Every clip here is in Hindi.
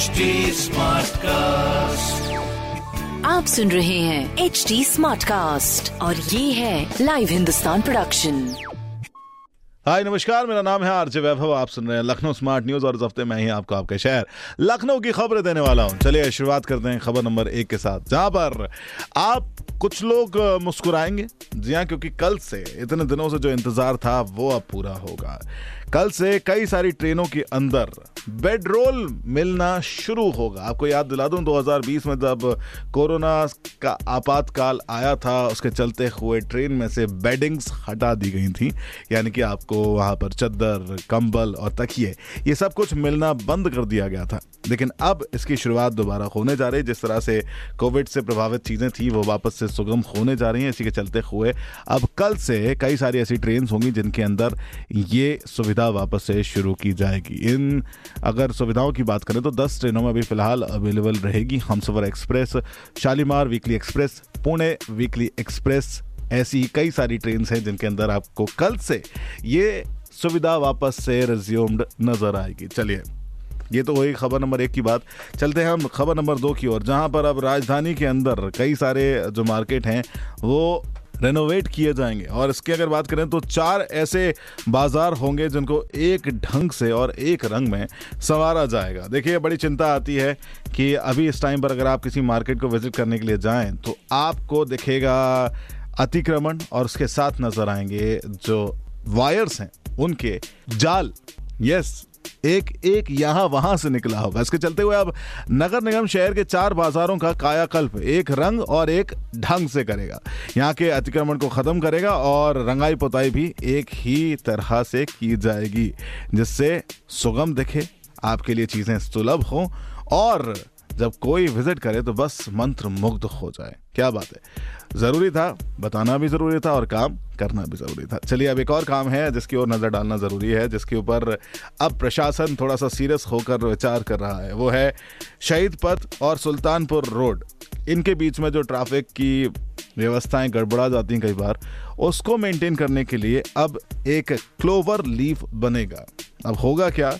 HD Smartcast. आप सुन रहे हैं एच डी स्मार्ट कास्ट और ये है लाइव हिंदुस्तान प्रोडक्शन हाय नमस्कार मेरा नाम है आरजे वैभव आप सुन रहे हैं लखनऊ स्मार्ट न्यूज़ और इस हफ़्ते मैं ही आपको आपके शहर लखनऊ की खबरें देने वाला हूँ। चलिए शुरुआत करते हैं खबर नंबर एक के साथ। जहाँ पर आप कुछ लोग मुस्कुराएँगे। जी हाँ क्योंकि कल से इतने दिनों से जो इंतज़ार था वो अब पूरा होगा। कल से कई सारी ट्रेनों के अंदर बेडरोल मिलना शुरू होगा। आपको याद दिला दूँ 2020 में जब कोरोना का आपातकाल आया था, उसके चलते हुए ट्रेन में से बेडिंग्स हटा दी गई थी। यानी कि आपको वहाँ पर चद्दर, कंबल और तकिए, ये सब कुछ मिलना बंद कर दिया गया था। लेकिन अब इसकी शुरुआत दोबारा होने जा रही है। जिस तरह से कोविड से प्रभावित चीज़ें थी, वो वापस से सुगम होने जा रही हैं। इसी के चलते हुए अब कल से कई सारी ऐसी ट्रेन होंगी जिनके अंदर ये सुविधा वापस से शुरू की जाएगी। इन अगर सुविधाओं की बात करें तो 10 ट्रेनों में अभी फ़िलहाल अवेलेबल रहेगी। Humsafar express Shalimar weekly express Pune weekly express ऐसी कई सारी ट्रेन हैं जिनके अंदर आपको कल से ये सुविधा वापस से रिज्यूम्ड नज़र आएगी। चलिए, ये तो वही खबर नंबर एक की बात। चलते हैं हम खबर नंबर दो की ओर, जहाँ पर अब राजधानी के अंदर कई सारे जो मार्केट हैं, वो रेनोवेट किए जाएँगे। और इसकी अगर बात करें तो चार ऐसे बाज़ार होंगे जिनको एक ढंग से और एक रंग में संवारा जाएगा। देखिए, बड़ी चिंता आती है कि अभी इस टाइम पर अगर आप किसी मार्केट को विज़िट करने के लिए जाएँ तो आपको दिखेगा अतिक्रमण और उसके साथ नज़र आएँगे जो वायर्स हैं, उनके जाल। यस एक एक यहाँ वहाँ से निकला होगा। इसके चलते हुए अब नगर निगम शहर के चार बाजारों का कायाकल्प एक रंग और एक ढंग से करेगा। यहाँ के अतिक्रमण को खत्म करेगा और रंगाई पुताई भी एक ही तरह से की जाएगी, जिससे सुगम दिखे, आपके लिए चीज़ें सुलभ हों और जब कोई विज़िट करे तो बस मंत्र मुग्ध हो जाए। क्या बात है? ज़रूरी था, बताना भी ज़रूरी था और काम करना भी ज़रूरी था। चलिए, अब एक और काम है जिसकी ओर नज़र डालना ज़रूरी है, जिसके ऊपर अब प्रशासन थोड़ा सा सीरियस होकर विचार कर रहा है। वो है शहीद पथ और सुल्तानपुर रोड। इनके बीच में जो ट्रैफ़िक की व्यवस्थाएँ गड़बड़ा जाती हैं कई बार, उसको मेंटेन करने के लिए अब एक क्लोवर लीफ बनेगा। अब होगा क्या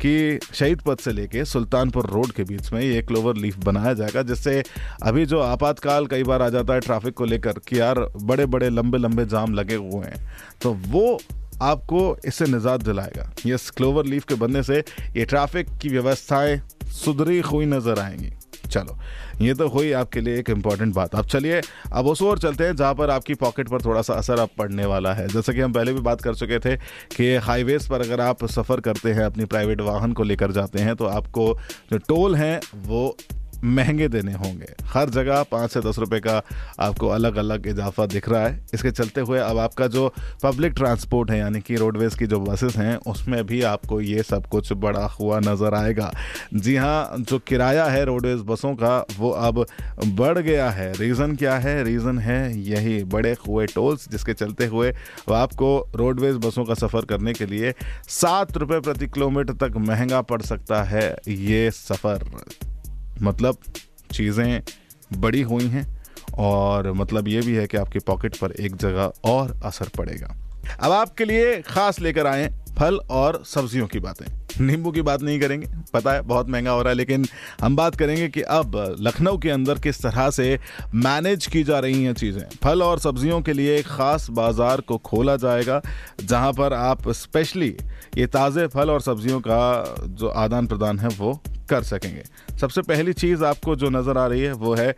कि शहीद पथ से लेके सुल्तानपुर रोड के बीच में ये क्लोवर लीफ बनाया जाएगा, जिससे अभी जो आपातकाल कई बार आ जाता है ट्रैफ़िक को लेकर कि यार बड़े बड़े लंबे लंबे जाम लगे हुए हैं। तो वो आपको इससे निजात दिलाएगा। ये क्लोवर लीफ के बनने से ये ट्रैफ़िक की व्यवस्थाएँ सुधरी हुई नज़र आएँगी। चलो, ये तो हुई आपके लिए एक इंपॉर्टेंट बात। अब चलिए, अब उस ओर चलते हैं, जहाँ पर आपकी पॉकेट पर थोड़ा सा असर अब पड़ने वाला है। जैसे कि हम पहले भी बात कर चुके थे कि हाईवेज पर अगर आप सफ़र करते हैं, अपनी प्राइवेट वाहन को लेकर जाते हैं तो आपको जो टोल हैं, वो महँगे देने होंगे। हर जगह पाँच से दस रुपए का आपको अलग अलग इजाफा दिख रहा है। इसके चलते हुए अब आपका जो पब्लिक ट्रांसपोर्ट है, यानी कि रोडवेज़ की जो बसेस हैं, उसमें भी आपको ये सब कुछ बढ़ा हुआ नज़र आएगा। जी हाँ जो किराया है रोडवेज़ बसों का, वो अब बढ़ गया है। रीज़न क्या है? रीज़न है यही, बड़े हुए टोल्स जिसके चलते हुए आपको रोडवेज़ बसों का सफ़र करने के लिए सात रुपये प्रति किलोमीटर तक महँगा पड़ सकता है ये सफ़र। मतलब चीज़ें बड़ी हुई हैं और मतलब ये भी है कि आपकी पॉकेट पर एक जगह और असर पड़ेगा। अब आपके लिए खास लेकर आए फल और सब्जियों की बातें। नींबू की बात नहीं करेंगे, पता है बहुत महँगा हो रहा है, लेकिन हम बात करेंगे कि अब लखनऊ के अंदर किस तरह से मैनेज की जा रही हैं चीज़ें। फल और सब्जियों के लिए एक ख़ास बाज़ार को खोला जाएगा, जहाँ पर आप स्पेशली ये ताज़े फल और सब्जियों का जो आदान प्रदान है वो कर सकेंगे। सबसे पहली चीज़ आपको जो नज़र आ रही है, वो है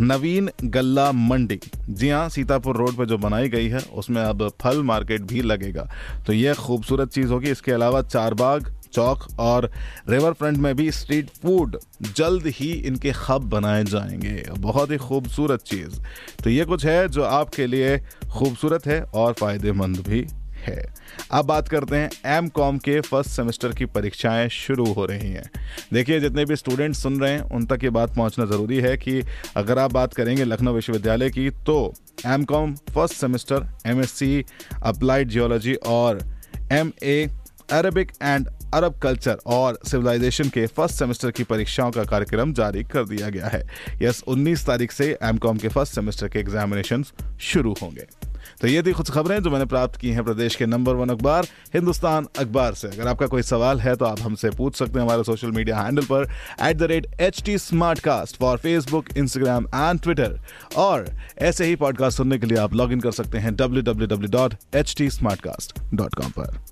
नवीन गल्ला मंडी। जी हाँ सीतापुर रोड पर जो बनाई गई है, उसमें अब फल मार्केट भी लगेगा। तो यह खूबसूरत चीज़ होगी। इसके अलावा चारबाग चौक और रिवर फ्रंट में भी स्ट्रीट फ़ूड जल्द ही इनके हब बनाए जाएँगे। बहुत ही खूबसूरत चीज़। तो ये कुछ है जो आपके लिए खूबसूरत है और फ़ायदेमंद भी है। अब बात करते हैं एम कॉम के फ़र्स्ट सेमेस्टर की परीक्षाएँ शुरू हो रही हैं। देखिए, जितने भी स्टूडेंट्स सुन रहे हैं, उन तक ये बात पहुँचना ज़रूरी है कि अगर आप बात करेंगे लखनऊ विश्वविद्यालय की तो M com first semester M S C applied geology और M A Arabic and Arab culture और सिविलाइजेशन के फ़र्स्ट सेमेस्टर की परीक्षाओं का कार्यक्रम जारी कर दिया गया है। यस 19 तारीख से एमकॉम के फ़र्स्ट सेमेस्टर के एग्जामिनेशन शुरू होंगे। तो ये थी कुछ खबरें जो मैंने प्राप्त की हैं प्रदेश के नंबर वन अखबार, हिंदुस्तान अखबार से। अगर आपका कोई सवाल है तो आप हमसे पूछ सकते हैं हमारे सोशल मीडिया हैंडल पर at the rate H T smart cast for Facebook Instagram and Twitter और ऐसे ही पॉडकास्ट सुनने के लिए आप लॉग इन कर सकते हैं W W W dot H T smart cast dot com पर।